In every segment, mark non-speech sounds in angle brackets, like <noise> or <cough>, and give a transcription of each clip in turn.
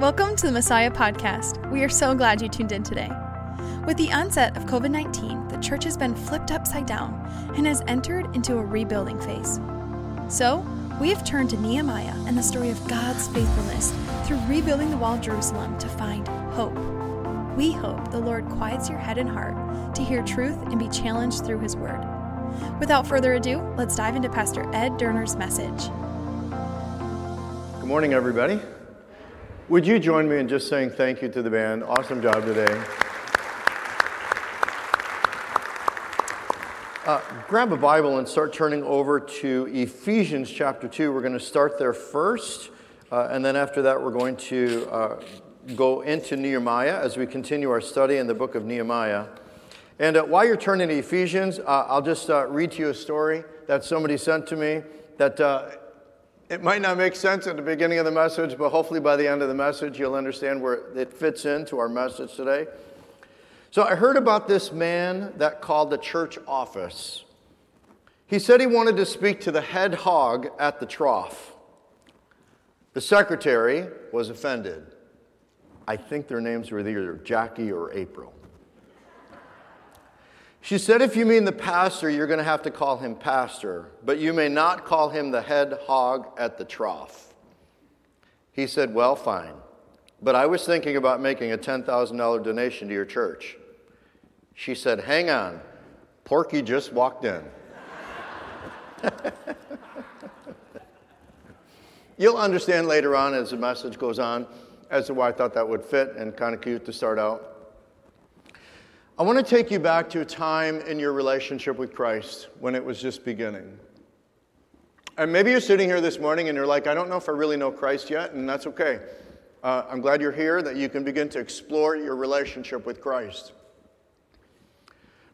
Welcome to the Messiah Podcast. We are so glad you tuned in today. With the onset of COVID 19, the church has been flipped upside down and has entered into a rebuilding phase. So, we have turned to Nehemiah and the story of God's faithfulness through rebuilding the wall of Jerusalem to find hope. We hope the Lord quiets your head and heart to hear truth and be challenged through his word. Without further ado, let's dive into Pastor Ed Derner's message. Good morning, everybody. Would you join me in just saying thank you to the band? Awesome job today. Uh, grab a Bible and start turning over to Ephesians chapter 2. We're going to start there first, uh, and then after that, we're going to uh, go into Nehemiah as we continue our study in the book of Nehemiah. And uh, while you're turning to Ephesians, uh, I'll just uh, read to you a story that somebody sent to me that it might not make sense at the beginning of the message, but hopefully by the end of the message, you'll understand where it fits into our message today. So I heard about this man that called the church office. He said he wanted to speak to the head hog at the trough. The secretary was offended. I think their names were either Jackie or April. She said, If you mean the pastor, you're going to have to call him pastor, but you may not call him the head hog at the trough. He said, Well, fine. But I was thinking about making a $10,000 donation to your church. She said, Hang on. Porky just walked in. <laughs> You'll understand later on as the message goes on as to why I thought that would fit and kind of cute to start out. I want to take you back to a time in your relationship with Christ when it was just beginning. And maybe you're sitting here this morning and you're like, I don't know if I really know Christ yet, and that's okay. Uh, I'm glad you're here, that you can begin to explore your relationship with Christ.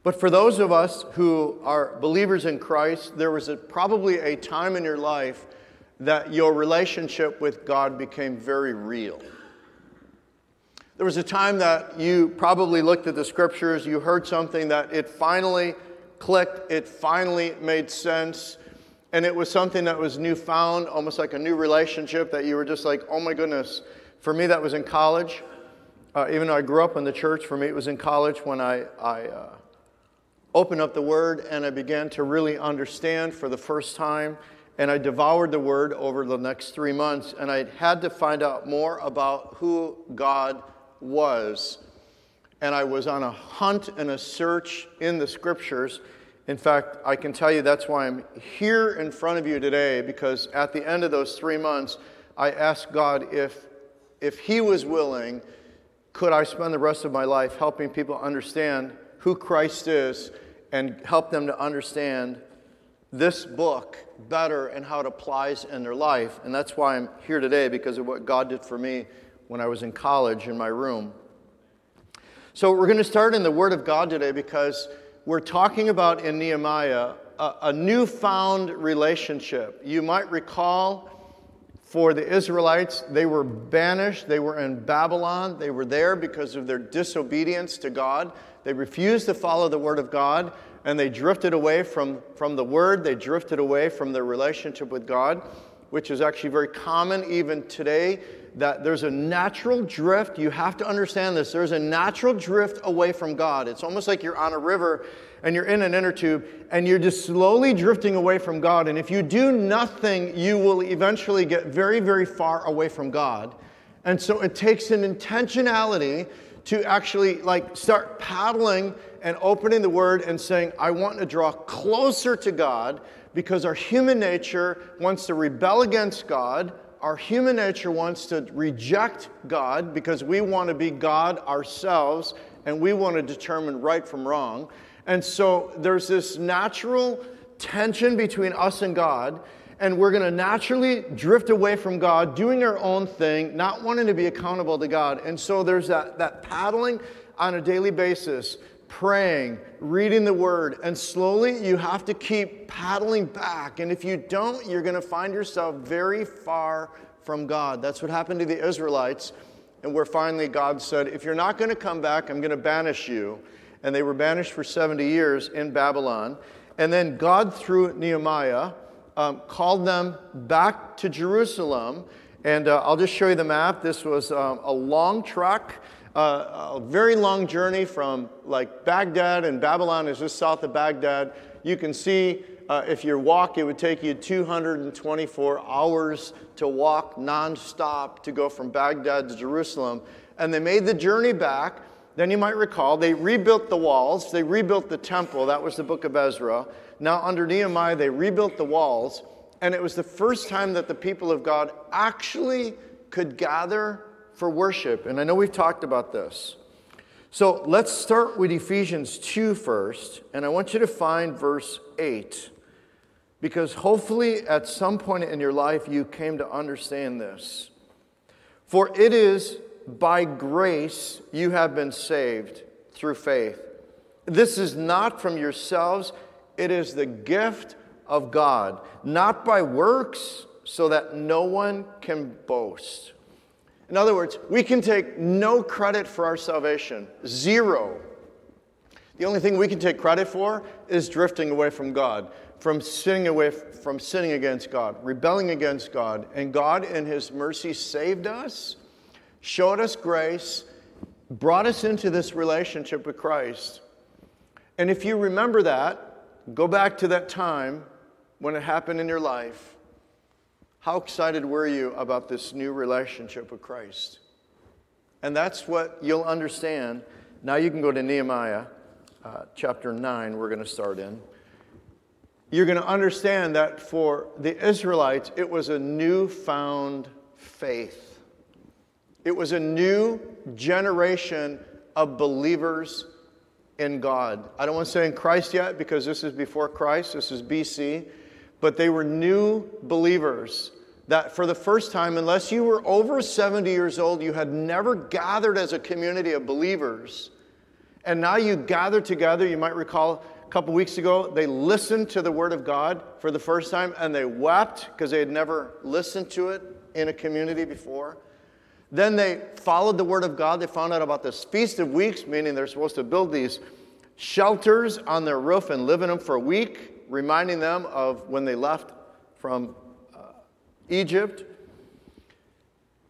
But for those of us who are believers in Christ, there was a, probably a time in your life that your relationship with God became very real. There was a time that you probably looked at the scriptures, you heard something that it finally clicked, it finally made sense, and it was something that was newfound, almost like a new relationship that you were just like, oh my goodness. For me, that was in college. Uh, even though I grew up in the church, for me, it was in college when I, I uh, opened up the Word and I began to really understand for the first time. And I devoured the Word over the next three months, and I had to find out more about who God was. And I was on a hunt and a search in the scriptures. In fact, I can tell you that's why I'm here in front of you today, because at the end of those three months, I asked God if, if He was willing, could I spend the rest of my life helping people understand who Christ is and help them to understand this book better and how it applies in their life. And that's why I'm here today, because of what God did for me when I was in college in my room. So, we're going to start in the Word of God today because we're talking about in Nehemiah a, a newfound relationship. You might recall for the Israelites, they were banished, they were in Babylon, they were there because of their disobedience to God. They refused to follow the Word of God and they drifted away from, from the Word, they drifted away from their relationship with God, which is actually very common even today that there's a natural drift. You have to understand this. There's a natural drift away from God. It's almost like you're on a river and you're in an inner tube and you're just slowly drifting away from God. And if you do nothing, you will eventually get very, very far away from God. And so it takes an intentionality to actually like start paddling and opening the word and saying, I want to draw closer to God because our human nature wants to rebel against God our human nature wants to reject God because we want to be God ourselves and we want to determine right from wrong. And so there's this natural tension between us and God, and we're going to naturally drift away from God, doing our own thing, not wanting to be accountable to God. And so there's that, that paddling on a daily basis, praying, reading the word, and slowly you have to keep paddling back. And if you don't, you're going to find yourself very far from God. That's what happened to the Israelites. And where finally God said, If you're not going to come back, I'm going to banish you. And they were banished for 70 years in Babylon. And then God, through Nehemiah, um, called them back to Jerusalem. And uh, I'll just show you the map. This was um, a long trek, a very long journey from like Baghdad, and Babylon is just south of Baghdad. You can see uh, if you walk, it would take you 224 hours to walk nonstop to go from Baghdad to Jerusalem. And they made the journey back. Then you might recall they rebuilt the walls, they rebuilt the temple. That was the book of Ezra. Now, under Nehemiah, they rebuilt the walls. And it was the first time that the people of God actually could gather for worship. And I know we've talked about this. So let's start with Ephesians 2 first. And I want you to find verse 8. Because hopefully, at some point in your life, you came to understand this. For it is by grace you have been saved through faith. This is not from yourselves, it is the gift of God, not by works, so that no one can boast. In other words, we can take no credit for our salvation, zero. The only thing we can take credit for is drifting away from God, from sinning away from sinning against God, rebelling against God. And God, in His mercy, saved us, showed us grace, brought us into this relationship with Christ. And if you remember that, go back to that time when it happened in your life. How excited were you about this new relationship with Christ? And that's what you'll understand. Now you can go to Nehemiah uh, chapter 9, we're going to start in, you're going to understand that for the Israelites, it was a newfound faith. It was a new generation of believers in God. I don't want to say in Christ yet because this is before Christ, this is BC, but they were new believers that for the first time, unless you were over 70 years old, you had never gathered as a community of believers and now you gather together. You might recall a couple weeks ago, they listened to the Word of God for the first time and they wept because they had never listened to it in a community before. Then they followed the Word of God. They found out about this Feast of Weeks, meaning they're supposed to build these shelters on their roof and live in them for a week, reminding them of when they left from Egypt.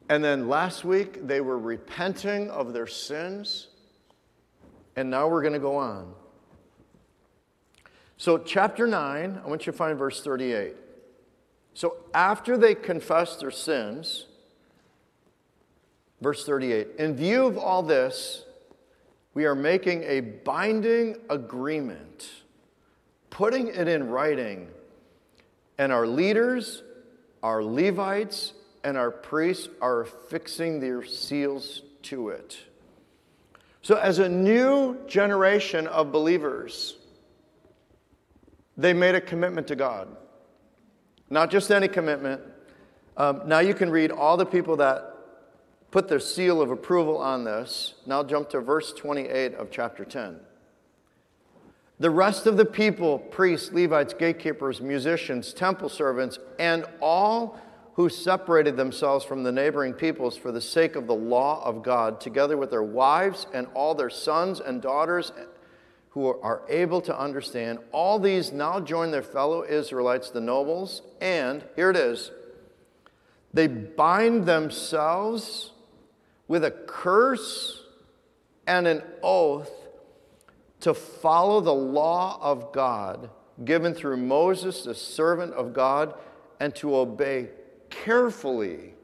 And then last week, they were repenting of their sins and now we're going to go on. So, chapter 9, I want you to find verse 38. So, after they confessed their sins, verse 38, in view of all this, we are making a binding agreement, putting it in writing, and our leaders, our Levites, and our priests are affixing their seals to it. So, as a new generation of believers, they made a commitment to God. Not just any commitment. Um, now you can read all the people that put their seal of approval on this. Now jump to verse 28 of chapter 10. The rest of the people, priests, Levites, gatekeepers, musicians, temple servants, and all who separated themselves from the neighboring peoples for the sake of the law of God, together with their wives and all their sons and daughters who are able to understand. All these now join their fellow Israelites, the nobles, and here it is they bind themselves with a curse and an oath to follow the law of God given through Moses, the servant of God, and to obey carefully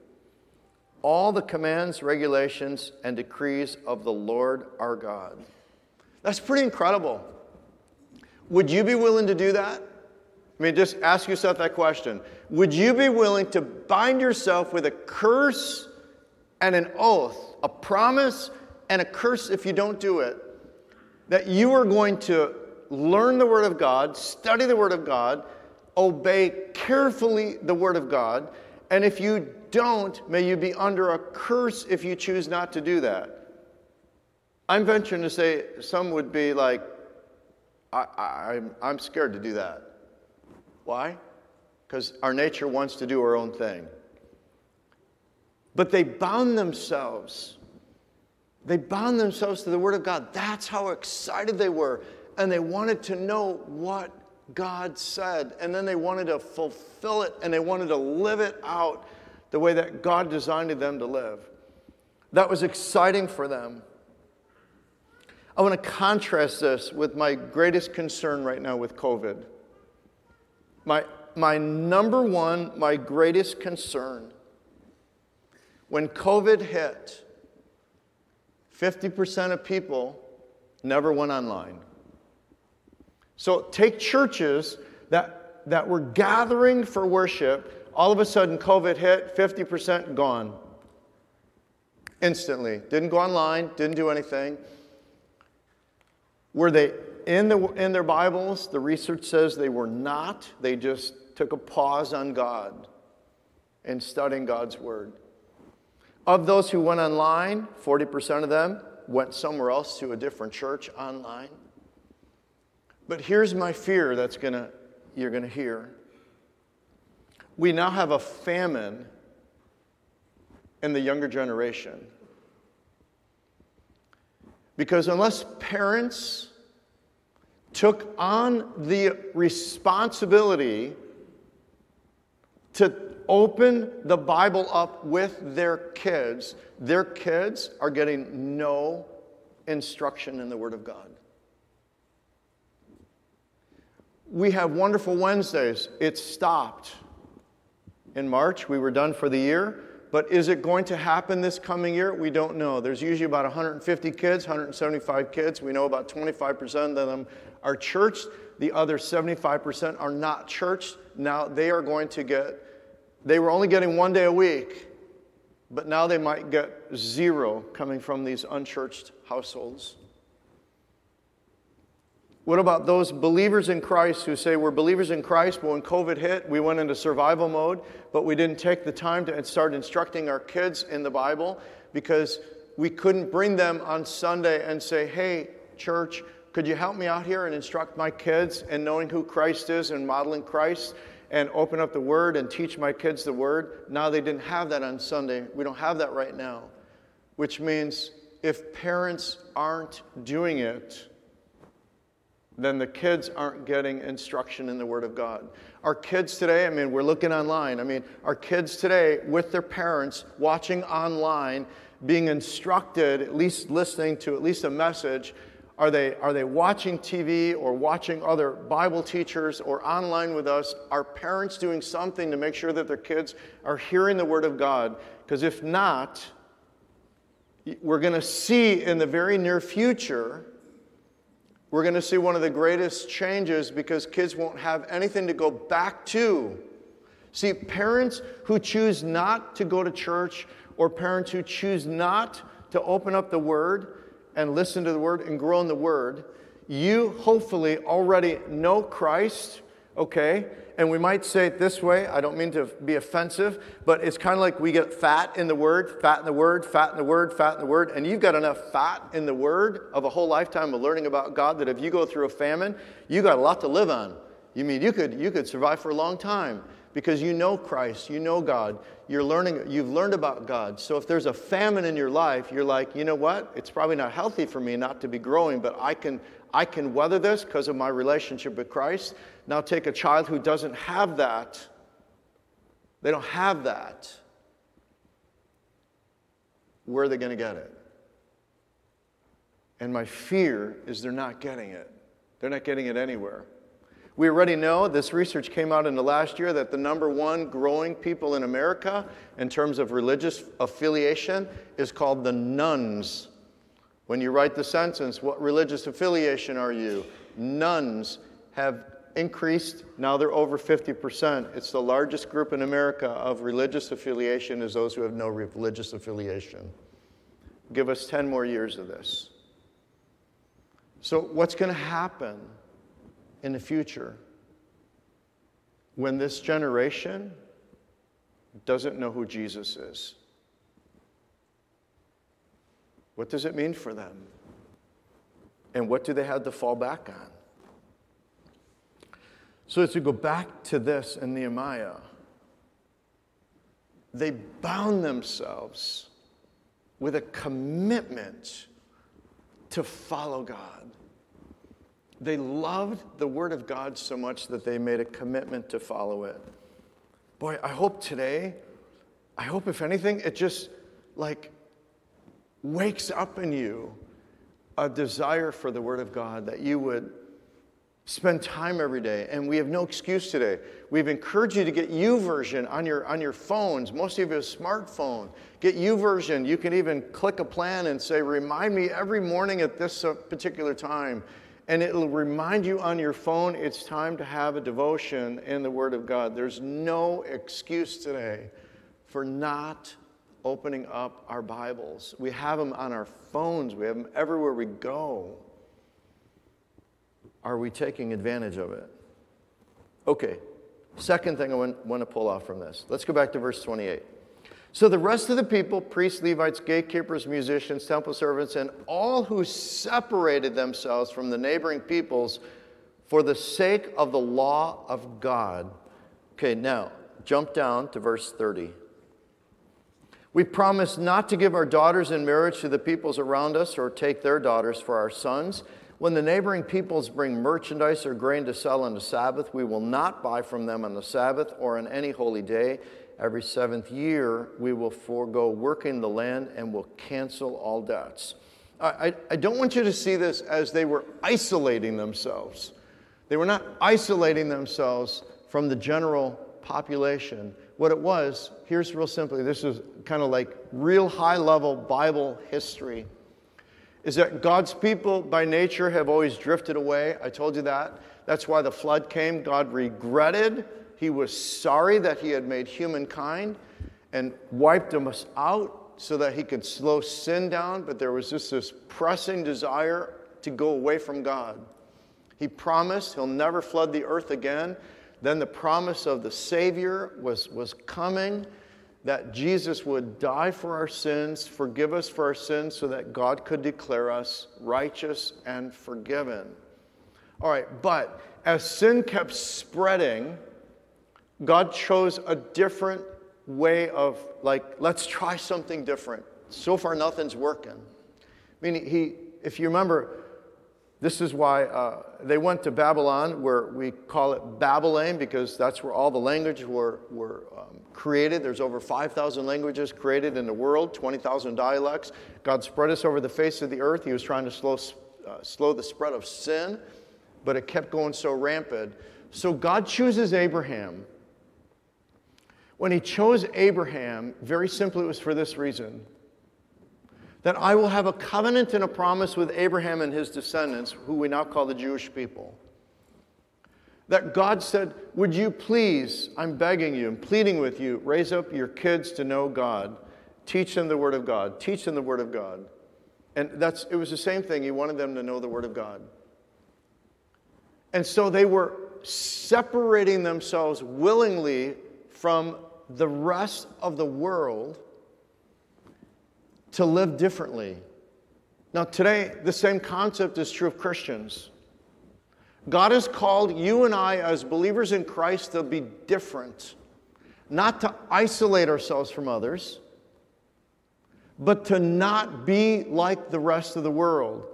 all the commands, regulations, and decrees of the Lord our God. That's pretty incredible. Would you be willing to do that? I mean, just ask yourself that question. Would you be willing to bind yourself with a curse and an oath, a promise and a curse if you don't do it, that you are going to learn the Word of God, study the Word of God, obey carefully the Word of God, and if you don't, may you be under a curse if you choose not to do that. I'm venturing to say some would be like, I, am scared to do that. Why? Because our nature wants to do our own thing. But they bound themselves. They bound themselves to the Word of God. That's how excited they were. And they wanted to know what God said. And then they wanted to fulfill it and they wanted to live it out the way that God designed them to live. That was exciting for them. I want to contrast this with my greatest concern right now with COVID. My, my number one, my greatest concern when COVID hit, 50% of people never went online. So take churches that, that were gathering for worship, all of a sudden COVID hit, 50% gone. Instantly. Didn't go online, didn't do anything. Were they in, the, in their Bibles? The research says they were not. They just took a pause on God and studying God's Word. Of those who went online, 40% of them went somewhere else to a different church online. But here's my fear that's gonna you're gonna hear. We now have a famine in the younger generation. Because unless parents took on the responsibility to open the Bible up with their kids, their kids are getting no instruction in the Word of God. We have wonderful Wednesdays. It stopped. In March, we were done for the year. But is it going to happen this coming year? We don't know. There's usually about 150 kids, 175 kids. We know about 25% of them are churched. The other 75% are not churched. Now they are going to get, they were only getting one day a week, but now they might get zero coming from these unchurched households. What about those believers in Christ who say we're believers in Christ, but when COVID hit, we went into survival mode, but we didn't take the time to start instructing our kids in the Bible because we couldn't bring them on Sunday and say, hey, church, could you help me out here and instruct my kids in knowing who Christ is and modeling Christ and open up the Word and teach my kids the Word? Now they didn't have that on Sunday. We don't have that right now, which means if parents aren't doing it, then the kids aren't getting instruction in the Word of God. Our kids today, I mean, we're looking online. I mean, our kids today, with their parents, watching online, being instructed, at least listening to at least a message, are they, are they watching TV or watching other Bible teachers or online with us? Are parents doing something to make sure that their kids are hearing the Word of God? Because if not, we're going to see in the very near future we're going to see one of the greatest changes because kids won't have anything to go back to. See, parents who choose not to go to church or parents who choose not to open up the Word and listen to the Word and grow in the Word, you hopefully already know Christ, okay? and we might say it this way I don't mean to be offensive, but it's kind of like we get fat in the word, fat in the word, fat in the word, fat in the word, and you've got enough fat in the word of a whole lifetime of learning about God that if you go through a famine, you got a lot to live on. You mean you could, you could survive for a long time because you know Christ, you know God, you're learning, you've learned about God. So if there's a famine in your life, you're like, you know what? It's probably not healthy for me not to be growing, but I can, I can weather this because of my relationship with Christ. Now take a child who doesn't have that. They don't have that. Where are they going to get it? And my fear is they're not getting it. They're not getting it anywhere. We already know this research came out in the last year that the number one growing people in America in terms of religious affiliation is called the nones. When you write the sentence, what religious affiliation are you? Nones have increased. Now they're over 50%. It's the largest group in America of religious affiliation is those who have no religious affiliation. Give us 10 more years of this. So, what's going to happen in the future when this generation doesn't know who Jesus is? What does it mean for them? And what do they have to fall back on? So, as we go back to this in Nehemiah, they bound themselves with a commitment to follow God. They loved the Word of God so much that they made a commitment to follow it. Boy, I hope today I hope, if anything, it just like wakes up in you a desire for the Word of God, that you would spend time every day. And we have no excuse today. We've encouraged you to get YouVersion on your, on your phones. Most of you have a smartphone. Get YouVersion. You can even click a plan and say, Remind me every morning at this uh, particular time. And it'll remind you on your phone it's time to have a devotion in the Word of God. There's no excuse today for not opening up our Bibles. We have them on our phones, we have them everywhere we go. Are we taking advantage of it? Okay, second thing I want, to pull off from this. Let's go back to verse 28. So the rest of the people, priests, Levites, gatekeepers, musicians, temple servants, and all who separated themselves from the neighboring peoples for the sake of the law of God. Okay, now jump down to verse 30. We promise not to give our daughters in marriage to the peoples around us or take their daughters for our sons. When the neighboring peoples bring merchandise or grain to sell on the Sabbath, we will not buy from them on the Sabbath or on any holy day. Every seventh year, we will forego working the land and will cancel all debts. I, I, don't want you to see this as they were isolating themselves. They were not isolating themselves from the general population. What it was, here's real simply this is kind of like real high level Bible history is that God's people by nature have always drifted away. I told you that. That's why the flood came. God regretted, He was sorry that He had made humankind and wiped us out so that He could slow sin down. But there was just this pressing desire to go away from God. He promised He'll never flood the earth again. Then the promise of the Savior was, was coming that Jesus would die for our sins, forgive us for our sins, so that God could declare us righteous and forgiven. All right, but as sin kept spreading, God chose a different way of, like, let's try something different. So far, nothing's working. I mean, he, if you remember, this is why uh, they went to Babylon, where we call it Babylon, because that's where all the languages were, were um, created. There's over 5,000 languages created in the world, 20,000 dialects. God spread us over the face of the earth. He was trying to slow, uh, slow the spread of sin, but it kept going so rampant. So God chooses Abraham. When He chose Abraham, very simply, it was for this reason that I will have a covenant and a promise with Abraham and his descendants, who we now call the Jewish people. That God said, Would you please, I'm begging you, I'm pleading with you, raise up your kids to know God. Teach them the Word of God. Teach them the Word of God. And that's, it was the same thing. He wanted them to know the Word of God. And so they were separating themselves willingly from the rest of the world to live differently. Now, today, the same concept is true of Christians. God has called you and I, as believers in Christ, to be different, not to isolate ourselves from others, but to not be like the rest of the world.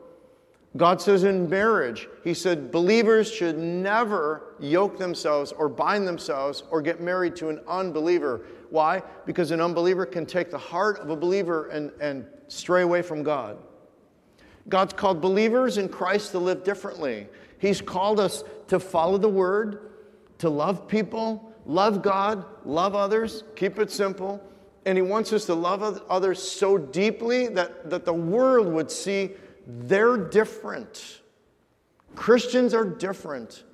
God says in marriage, He said believers should never yoke themselves or bind themselves or get married to an unbeliever. Why? Because an unbeliever can take the heart of a believer and, and stray away from God. God's called believers in Christ to live differently. He's called us to follow the word, to love people, love God, love others, keep it simple. And He wants us to love others so deeply that, that the world would see they're different. Christians are different.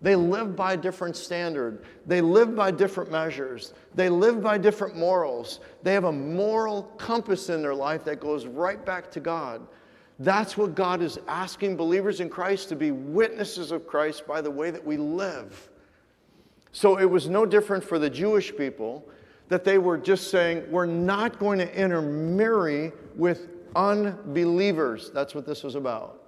They live by a different standard. They live by different measures. They live by different morals. They have a moral compass in their life that goes right back to God. That's what God is asking believers in Christ to be witnesses of Christ by the way that we live. So it was no different for the Jewish people that they were just saying, we're not going to intermarry with unbelievers. That's what this was about.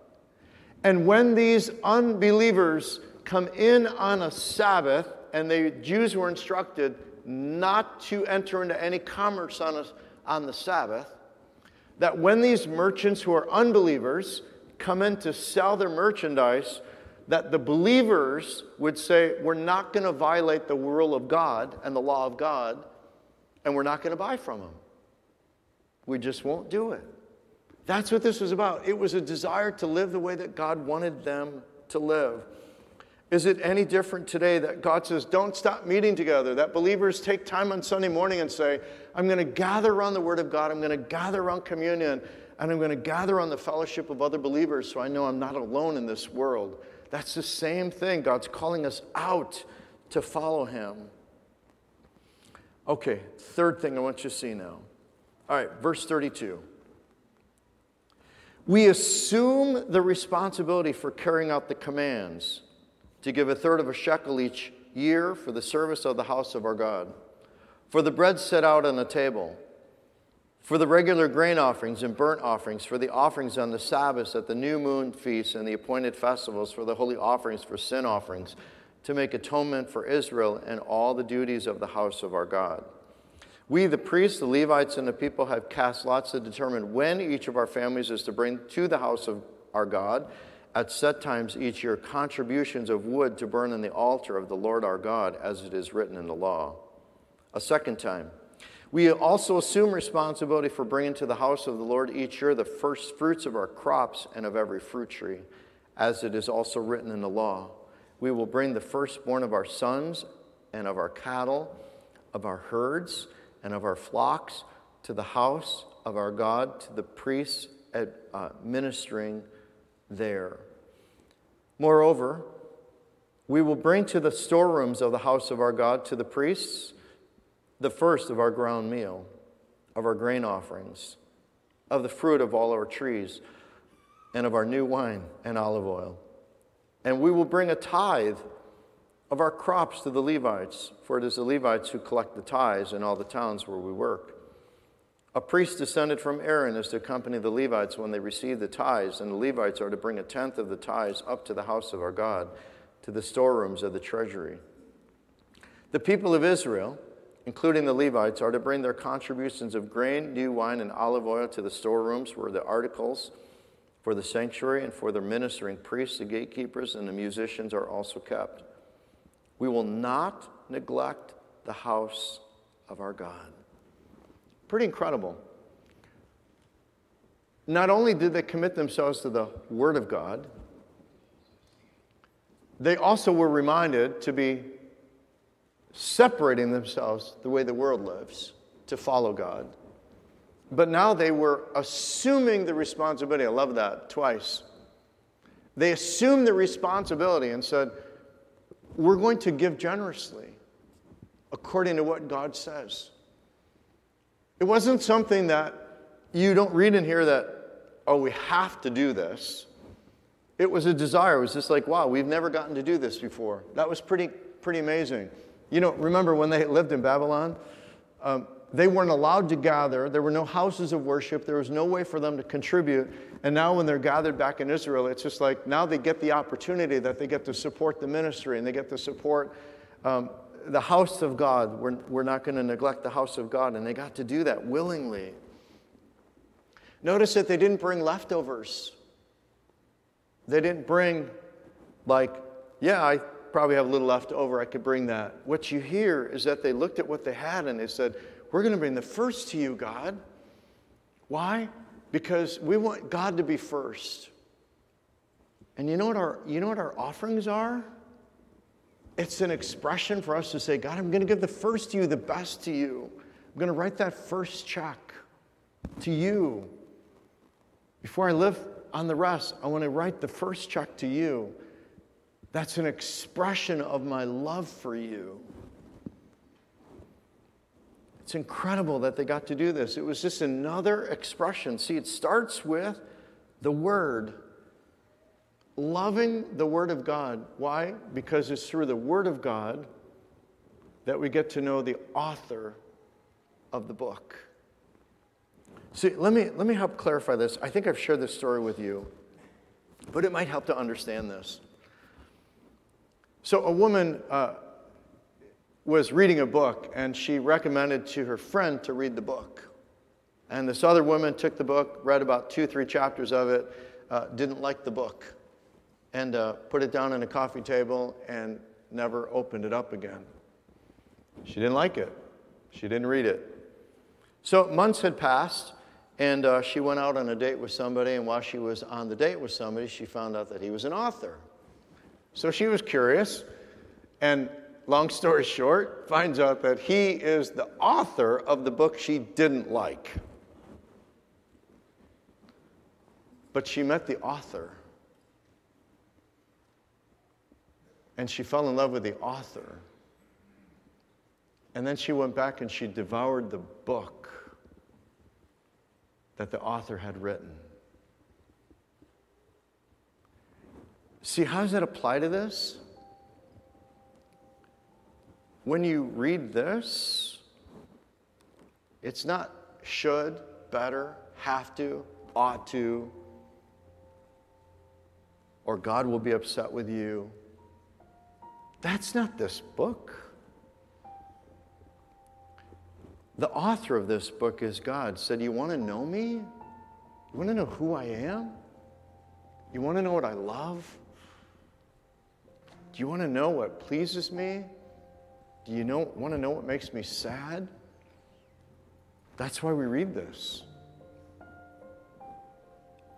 And when these unbelievers come in on a Sabbath, and the Jews were instructed not to enter into any commerce on, a, on the Sabbath, that when these merchants who are unbelievers come in to sell their merchandise, that the believers would say, We're not going to violate the rule of God and the law of God, and we're not going to buy from them. We just won't do it. That's what this was about. It was a desire to live the way that God wanted them to live. Is it any different today that God says, don't stop meeting together? That believers take time on Sunday morning and say, I'm going to gather around the Word of God, I'm going to gather around communion, and I'm going to gather on the fellowship of other believers so I know I'm not alone in this world. That's the same thing. God's calling us out to follow Him. Okay, third thing I want you to see now. All right, verse 32. We assume the responsibility for carrying out the commands to give a third of a shekel each year for the service of the house of our God, for the bread set out on the table, for the regular grain offerings and burnt offerings, for the offerings on the Sabbaths at the new moon feasts and the appointed festivals, for the holy offerings, for sin offerings, to make atonement for Israel and all the duties of the house of our God. We, the priests, the Levites, and the people have cast lots to determine when each of our families is to bring to the house of our God at set times each year contributions of wood to burn in the altar of the Lord our God, as it is written in the law. A second time, we also assume responsibility for bringing to the house of the Lord each year the first fruits of our crops and of every fruit tree, as it is also written in the law. We will bring the firstborn of our sons and of our cattle, of our herds, and of our flocks to the house of our God, to the priests uh, ministering there. Moreover, we will bring to the storerooms of the house of our God, to the priests, the first of our ground meal, of our grain offerings, of the fruit of all our trees, and of our new wine and olive oil. And we will bring a tithe of our crops to the Levites, for it is the Levites who collect the tithes in all the towns where we work. A priest descended from Aaron is to accompany the Levites when they receive the tithes, and the Levites are to bring a tenth of the tithes up to the house of our God, to the storerooms of the treasury. The people of Israel, including the Levites, are to bring their contributions of grain, new wine, and olive oil to the storerooms where the articles for the sanctuary and for the ministering priests, the gatekeepers, and the musicians are also kept. We will not neglect the house of our God. Pretty incredible. Not only did they commit themselves to the Word of God, they also were reminded to be separating themselves the way the world lives to follow God. But now they were assuming the responsibility. I love that twice. They assumed the responsibility and said, We're going to give generously according to what God says. It wasn't something that you don't read in here that, oh, we have to do this. It was a desire. It was just like, wow, we've never gotten to do this before. That was pretty, pretty amazing. You know, remember when they lived in Babylon? Um, they weren't allowed to gather. There were no houses of worship. There was no way for them to contribute. And now, when they're gathered back in Israel, it's just like now they get the opportunity that they get to support the ministry and they get to support um, the house of God. We're, we're not going to neglect the house of God. And they got to do that willingly. Notice that they didn't bring leftovers. They didn't bring, like, yeah, I probably have a little left over. I could bring that. What you hear is that they looked at what they had and they said, We're going to bring the first to you, God. Why? Because we want God to be first. And you know what our, you know what our offerings are? It's an expression for us to say, God, I'm going to give the first to you, the best to you. I'm going to write that first check to you. Before I live on the rest, I want to write the first check to you. That's an expression of my love for you. It's incredible that they got to do this. It was just another expression. See, it starts with the word loving the Word of God. Why? Because it's through the Word of God that we get to know the author of the book. See, let me, let me help clarify this. I think I've shared this story with you, but it might help to understand this. So, a woman uh, was reading a book, and she recommended to her friend to read the book. And this other woman took the book, read about two, three chapters of it, uh, didn't like the book and uh, put it down on a coffee table and never opened it up again. She didn't like it. She didn't read it. So months had passed, and uh, she went out on a date with somebody, and while she was on the date with somebody, she found out that he was an author. So she was curious, and long story <laughs> short, finds out that he is the author of the book she didn't like. But she met the author. And she fell in love with the author. And then she went back and she devoured the book that the author had written. See, how does that apply to this? When you read this, it's not should, better, have to, ought to, or God will be upset with you. That's not this book. The author of this book is God. Said, You want to know me? You want to know who I am? You want to know what I love? Do you want to know what pleases me? Do you know, want to know what makes me sad? That's why we read this.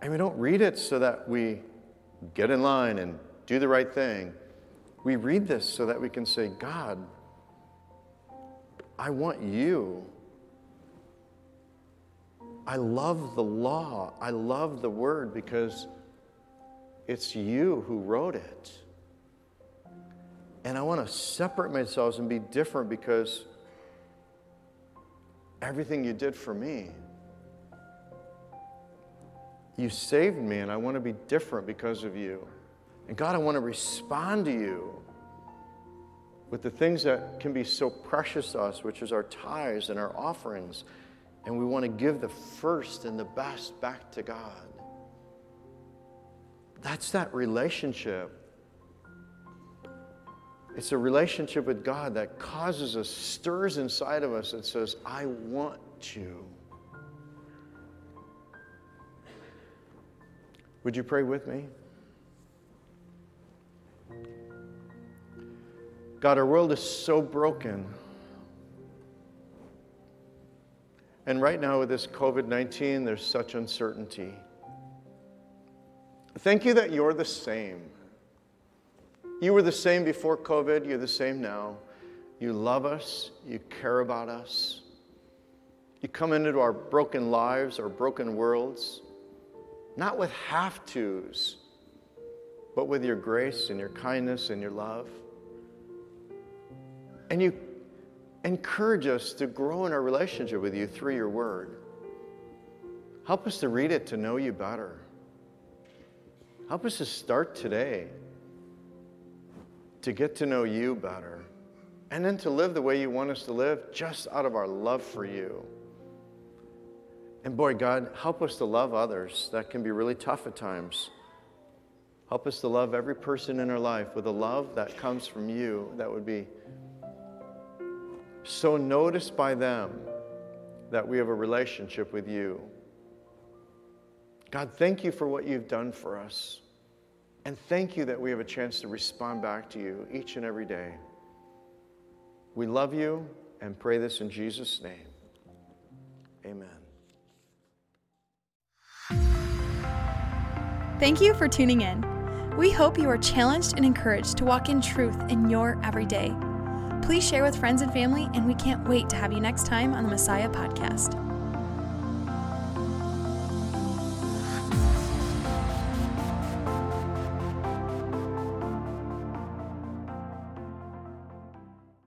And we don't read it so that we get in line and do the right thing. We read this so that we can say, God, I want you. I love the law. I love the word because it's you who wrote it. And I want to separate myself and be different because everything you did for me. You saved me, and I want to be different because of you. And God, I want to respond to you with the things that can be so precious to us, which is our tithes and our offerings. And we want to give the first and the best back to God. That's that relationship. It's a relationship with God that causes us, stirs inside of us, and says, I want you. Would you pray with me? God, our world is so broken. And right now, with this COVID 19, there's such uncertainty. Thank you that you're the same. You were the same before COVID, you're the same now. You love us, you care about us. You come into our broken lives, our broken worlds, not with have tos, but with your grace and your kindness and your love. And you encourage us to grow in our relationship with you through your word. Help us to read it to know you better. Help us to start today to get to know you better and then to live the way you want us to live just out of our love for you. And boy, God, help us to love others. That can be really tough at times. Help us to love every person in our life with a love that comes from you that would be so noticed by them that we have a relationship with you. God, thank you for what you've done for us. And thank you that we have a chance to respond back to you each and every day. We love you and pray this in Jesus' name. Amen. Thank you for tuning in. We hope you are challenged and encouraged to walk in truth in your everyday. Please share with friends and family, and we can't wait to have you next time on the Messiah Podcast.